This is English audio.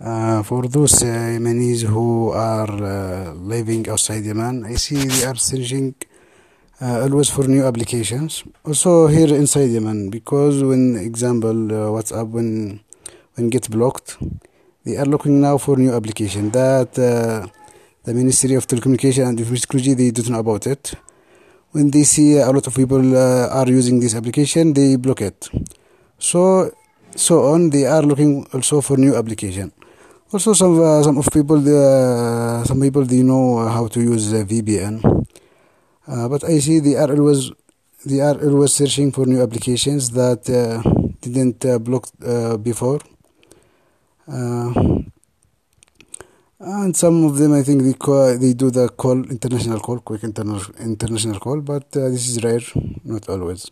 Uh, for those uh, Yemenis who are uh, living outside Yemen, I see they are searching uh, always for new applications. Also here inside Yemen, because when example WhatsApp when when get blocked, they are looking now for new application that the Ministry of Telecommunication and Information Technology they don't know about it. When they see a lot of people uh, are using this application, they block it. So so on, they are looking also for new application. Also, some uh, some of people, uh, some people they know how to use VPN, uh, but I see they are always they are always searching for new applications that uh, didn't uh, block uh, before. and some of them, I think they call, they do the call international call, quick international international call, but this is rare, not always.